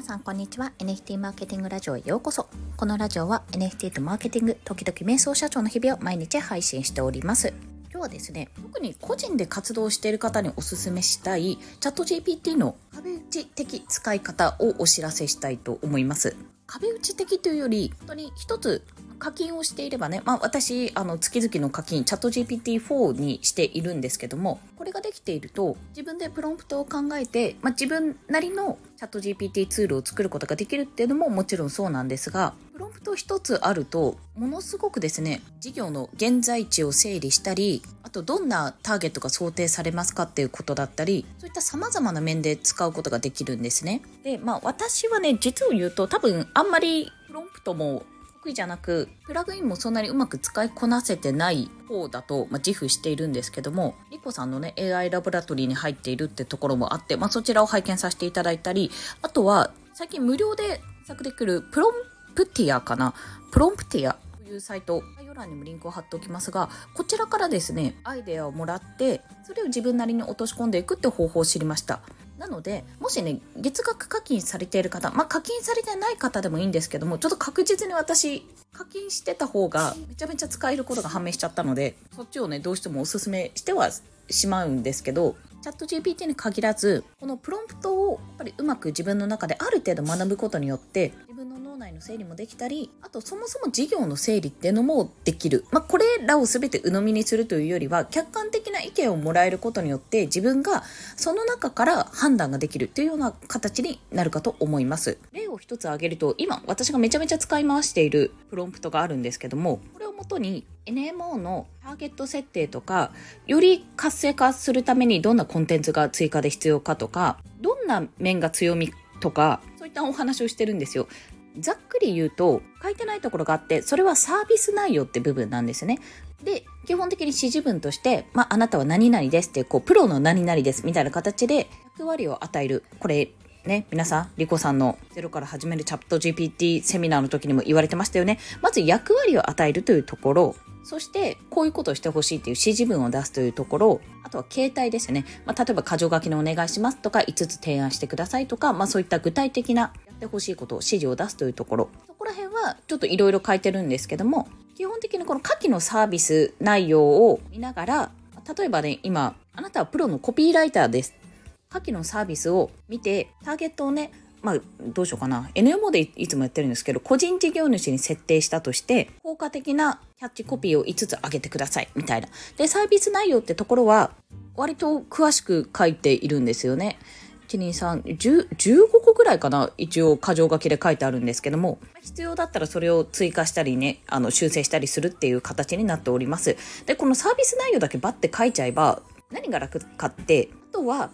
皆さんこんにちは。NFT マーケティングラジオへようこそ。このラジオは NFT とマーケティング時々瞑想社長の日々を毎日配信しております。今日はですね特に個人で活動している方におすすめしたいチャット GPT の壁打ち的使い方をお知らせしたいと思います。壁打ち的というより本当に一つ課金をしていればね、まあ私、あの月々の課金、チャット GPT-4 にしているんですけども、これができていると、自分でプロンプトを考えて、まあ自分なりのチャット GPT ツールを作ることができるっていうのももちろんそうなんですが、プロンプト一つあると、ものすごくですね、事業の現在地を整理したり、あとどんなターゲットが想定されますかっていうことだったり、そういった様々な面で使うことができるんですね。で、まあ私はね、実を言うと多分あんまりプロンプトも得意じゃなく、プラグインもそんなにうまく使いこなせてない方だと、まあ、自負しているんですけども、リコさんのね、AI ラボラトリーに入っているってところもあって、まあ、そちらを拝見させていただいたり、あとは、最近無料で作できるプロンプティアかな？プロンプティアというサイト、概要欄にもリンクを貼っておきますが、こちらからですね、アイデアをもらって、それを自分なりに落とし込んでいくって方法を知りました。なので、もしね、月額課金されている方、まあ、課金されてない方でもいいんですけども、ちょっと確実に私、課金してた方がめちゃめちゃ使えることが判明しちゃったので、そっちをね、どうしてもおすすめしてはしまうんですけど、チャット GPT に限らず、このプロンプトをやっぱりうまく自分の中である程度学ぶことによって、内の整理もできたり、あとそもそも事業の整理っていうのもできる。まあ、これらを全て鵜呑みにするというよりは、客観的な意見をもらえることによって、自分がその中から判断ができるというような形になるかと思います。例を一つ挙げると、今私がめちゃめちゃ使い回しているプロンプトがあるんですけども、これをもとに NMO のターゲット設定とか、より活性化するためにどんなコンテンツが追加で必要かとか、どんな面が強みとか、そういったお話をしてるんですよ。ざっくり言うと、書いてないところがあって、それはサービス内容って部分なんですね。で、基本的に指示文として、まあ、あなたは何々ですって、こう、プロの何々ですみたいな形で役割を与える。これ、ね、皆さん、リコさんのゼロから始めるチャット GPT セミナーの時にも言われてましたよね。まず役割を与えるというところ、そして、こういうことをしてほしいっていう指示文を出すというところ、あとは携帯ですね。まあ、例えば、箇条書きのお願いしますとか、5つ提案してくださいとか、まあ、そういった具体的なやってほしいことを指示を出すというところ。そこら辺は、ちょっといろいろ書いてるんですけども、基本的にこの下記のサービス内容を見ながら、例えばね、今、あなたはプロのコピーライターです。下記のサービスを見て、ターゲットをね、まあ、どうしようかな。NMO でいつもやってるんですけど、個人事業主に設定したとして、効果的なキャッチコピーを5つ上げてください、みたいな。で、サービス内容ってところは、割と詳しく書いているんですよね。1、2、3、10、15個ぐらいかな一応、箇条書きで書いてあるんですけども、必要だったらそれを追加したりね、あの、修正したりするっていう形になっております。で、このサービス内容だけバッて書いちゃえば、何が楽かって、あとは、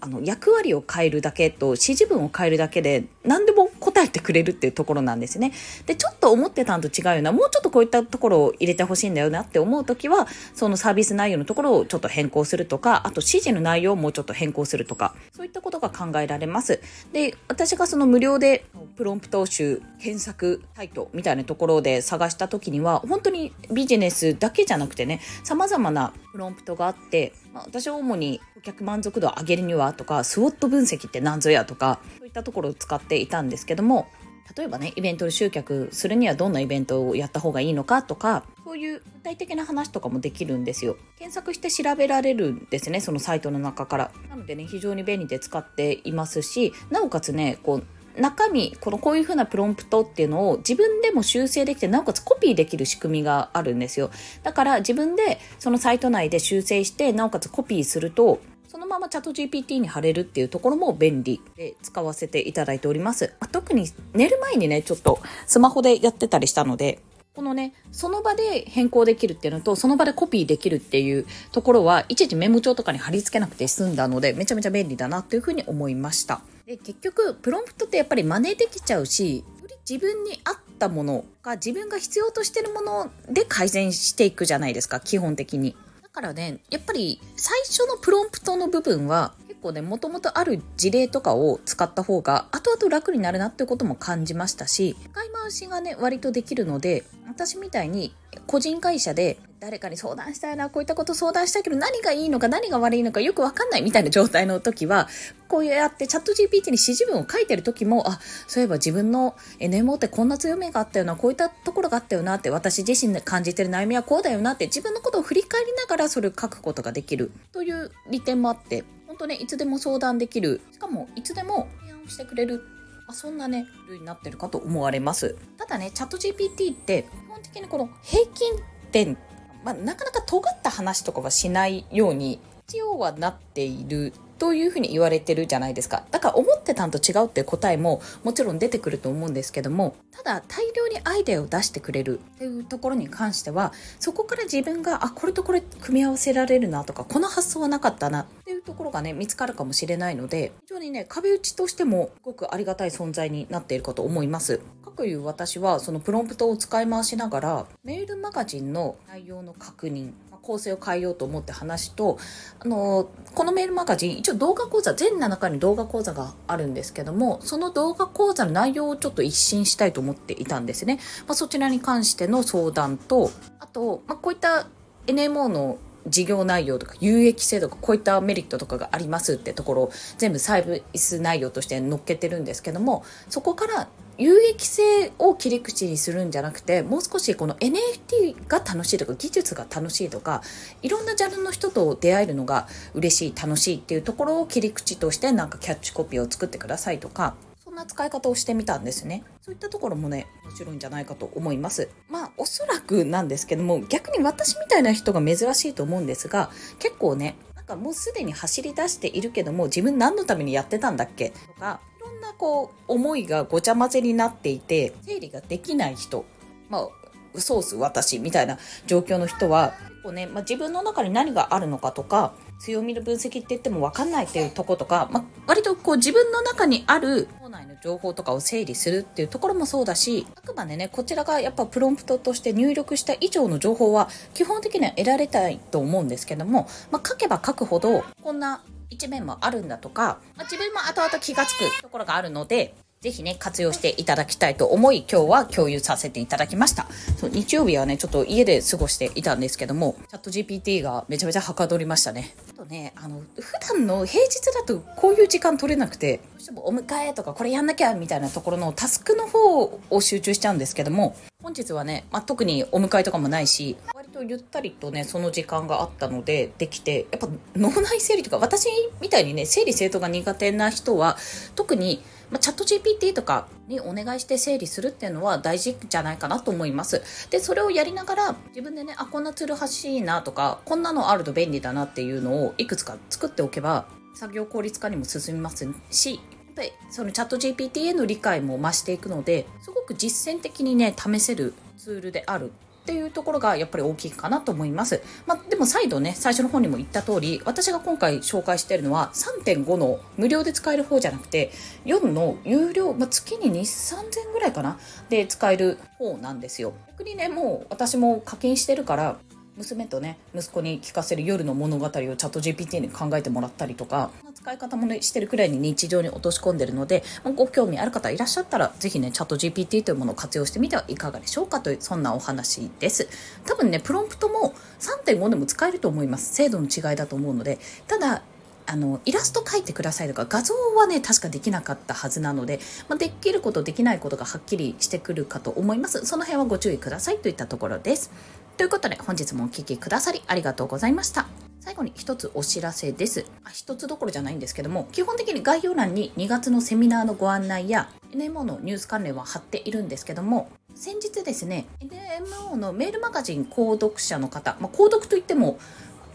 あの、役割を変えるだけと指示文を変えるだけで何でも答えてくれるっていうところなんですね。で、ちょっと思ってたのと違うような、もうちょっとこういったところを入れてほしいんだよなって思うときは、そのサービス内容のところをちょっと変更するとか、あと指示の内容をもうちょっと変更するとか、そういったことが考えられます。で、私がその無料でプロンプト集検索サイトみたいなところで探した時には、本当にビジネスだけじゃなくてね、様々なプロンプトがあって、まあ、私は主に顧客満足度を上げるにはとか、スウォット分析って何ぞやとか、そういったところを使っていたんですけども、例えばね、イベントで集客するにはどんなイベントをやった方がいいのかとか、そういう具体的な話とかもできるんですよ。検索して調べられるんですね、そのサイトの中から。なのでね、非常に便利で使っていますし、なおかつね、こう、中身、このこういう風なプロンプトっていうのを自分でも修正できて、なおかつコピーできる仕組みがあるんですよ。だから自分でそのサイト内で修正して、なおかつコピーすると、そのままチャット GPT に貼れるっていうところも便利で使わせていただいております。ま特に寝る前にね、ちょっとスマホでやってたりしたので、このね、その場で変更できるっていうのと、その場でコピーできるっていうところは、いちいちメモ帳とかに貼り付けなくて済んだので、めちゃめちゃ便利だなというふうに思いました。で、結局、プロンプトってやっぱり真似できちゃうし、より自分に合ったものが自分が必要としてるもので改善していくじゃないですか、基本的に。からね、やっぱり最初のプロンプトの部分は結構ね、もともとある事例とかを使った方が後々楽になるなってことも感じましたし、使い回しがね、割とできるので、私みたいに個人会社で誰かに相談したいな、こういったこと相談したいけど何がいいのか何が悪いのかよくわかんないみたいな状態の時は、こうやってチャット GPT に指示文を書いてる時も、あ、そういえば自分の NMO ってこんな強みがあったよな、こういったところがあったよなって、私自身で感じてる悩みはこうだよなって、自分のことを振り返りながらそれを書くことができるという利点もあって、本当ね、いつでも相談できる。しかも、いつでも提案をしてくれる。まあ、そんなね、ルールになってるかと思われます。ただね、チャット GPT って、基本的にこの平均点、まあ、なかなか尖った話とかはしないように、一応はなっているというふうに言われてるじゃないですか。だから思ってたんと違うっていう答えももちろん出てくると思うんですけども、ただ大量にアイデアを出してくれるっていうところに関しては、そこから自分が、あ、これとこれ組み合わせられるなとか、この発想はなかったなっていうところがね、見つかるかもしれないので、非常にね、壁打ちとしてもすごくありがたい存在になっているかと思います。かくいう私はそのプロンプトを使い回しながら、メールマガジンの内容の確認、構成を変えようと思って話と、あの、このメールマガジン、一応動画講座、全7回に動画講座があるんですけども、その動画講座の内容をちょっと一新したいと思っていたんですね。まあ、そちらに関しての相談と、あと、まあ、こういった NMO の事業内容とか有益性とかこういったメリットとかがありますってところを全部サービス内容として載っけてるんですけどもそこから有益性を切り口にするんじゃなくてもう少しこの NFT が楽しいとか技術が楽しいとかいろんなジャンルの人と出会えるのが嬉しい楽しいっていうところを切り口としてなんかキャッチコピーを作ってくださいとかな使い方をしてみたんですね。そういったところもね面白いんじゃないかと思います。まあおそらくなんですけども逆に私みたいな人が珍しいと思うんですが結構ねなんかもうすでに走り出しているけども自分何のためにやってたんだっけ？とかいろんなこう思いがごちゃ混ぜになっていて整理ができない人。まあソース私みたいな状況の人は結構ね、まあ、自分の中に何があるのかとか強みの分析って言っても分かんないっていうとことか、まあ、割とこう自分の中にある脳内の情報とかを整理するっていうところもそうだしあくまでねこちらがやっぱプロンプトとして入力した以上の情報は基本的には得られたいと思うんですけども、まあ、書けば書くほどこんな一面もあるんだとか、まあ、自分も後々気がつくところがあるので、ぜひね、活用していただきたいと思い、今日は共有させていただきました。そう日曜日はね、ちょっと家で過ごしていたんですけども、チャット GPT がめちゃめちゃはかどりましたね。ね、あの、普段の平日だとこういう時間取れなくて、どうしてもお迎えとかこれやんなきゃみたいなところのタスクの方を集中しちゃうんですけども、本日はね、まあ、特にお迎えとかもないし、とゆったりとね、その時間があったので、できて、やっぱ脳内整理とか、私みたいにね、整理整頓が苦手な人は、特にまあ、チャット GPT とかにお願いして整理するっていうのは大事じゃないかなと思います。で、それをやりながら自分でね、あ、こんなツール欲しいなとか、こんなのあると便利だなっていうのをいくつか作っておけば、作業効率化にも進みますし、でそのチャット GPT への理解も増していくのですごく実践的にね試せるツールであるっていうところがやっぱり大きいかなと思います。まあ、でも再度ね、最初の方にも言った通り、私が今回紹介しているのは3.5の無料で使える方じゃなくて、4の有料、まあ、月に2、3000ぐらいかなで使える方なんですよ。逆にね、もう私も課金してるから、娘とね息子に聞かせる夜の物語をチャット GPT に考えてもらったりとか使い方もねしてるくらいに日常に落とし込んでるのでご興味ある方いらっしゃったら是非ねチャット GPT というものを活用してみてはいかがでしょうかというそんなお話です。多分ねプロンプトも3.5でも使えると思います。精度の違いだと思うのでただあのイラスト描いてくださいとか画像はね確かできなかったはずなので、まあ、できることできないことがはっきりしてくるかと思います。その辺はご注意くださいといったところです。ということで本日もお聴きくださりありがとうございました。最後に一つお知らせです。一つどころじゃないんですけども、基本的に概要欄に2月のセミナーのご案内や NMO のニュース関連は貼っているんですけども、先日ですね、NMO のメールマガジン購読者の方、まあ、購読といっても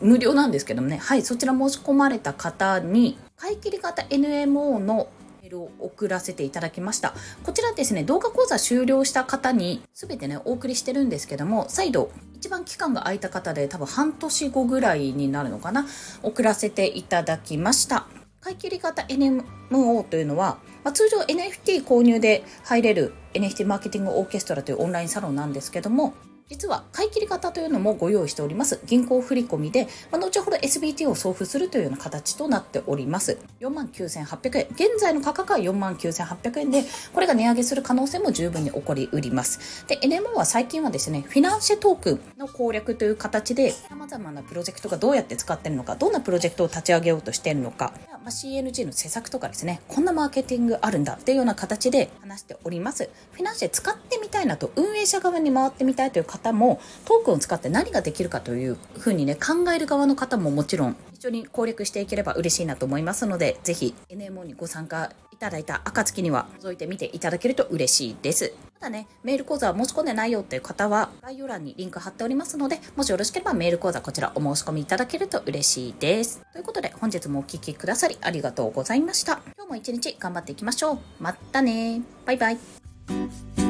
無料なんですけどもね、はい、そちら申し込まれた方に、買い切り型 NMO のメールを送らせていただきました。こちらですね、動画講座終了した方に全てね、お送りしてるんですけども、再度、一番期間が空いた方で多分半年後ぐらいになるのかな、送らせていただきました。買い切り型 NMO というのは、まあ、通常 NFT 購入で入れる NFT マーケティングオーケストラというオンラインサロンなんですけども、実は買い切り方というのもご用意しております。銀行振込で、まあ、後ほど SBT を送付するというような形となっております。4万9800円。現在の価格は4万9800円で、これが値上げする可能性も十分に起こりうります。で、NMO は最近はですね、フィナンシェトークンの攻略という形で、様々なプロジェクトがどうやって使ってるのか、どんなプロジェクトを立ち上げようとしているのか、まあ、CNG の施策とかですね、こんなマーケティングあるんだっていうような形で話しております。フィナンシェ使ってみたいなと、運営者側に回ってみたいという方も、トークンを使って何ができるかというふうにね、考える側の方ももちろん一緒に攻略していければ嬉しいなと思いますので、ぜひ NMO にご参加いただいた暁には覗いてみていただけると嬉しいです。ただね、メール講座申し込んでないよっていう方は概要欄にリンク貼っておりますので、もしよろしければメール講座こちらお申し込みいただけると嬉しいです。ということで本日もお聴きくださりありがとうございました。今日も一日頑張っていきましょう。またねバイバイ。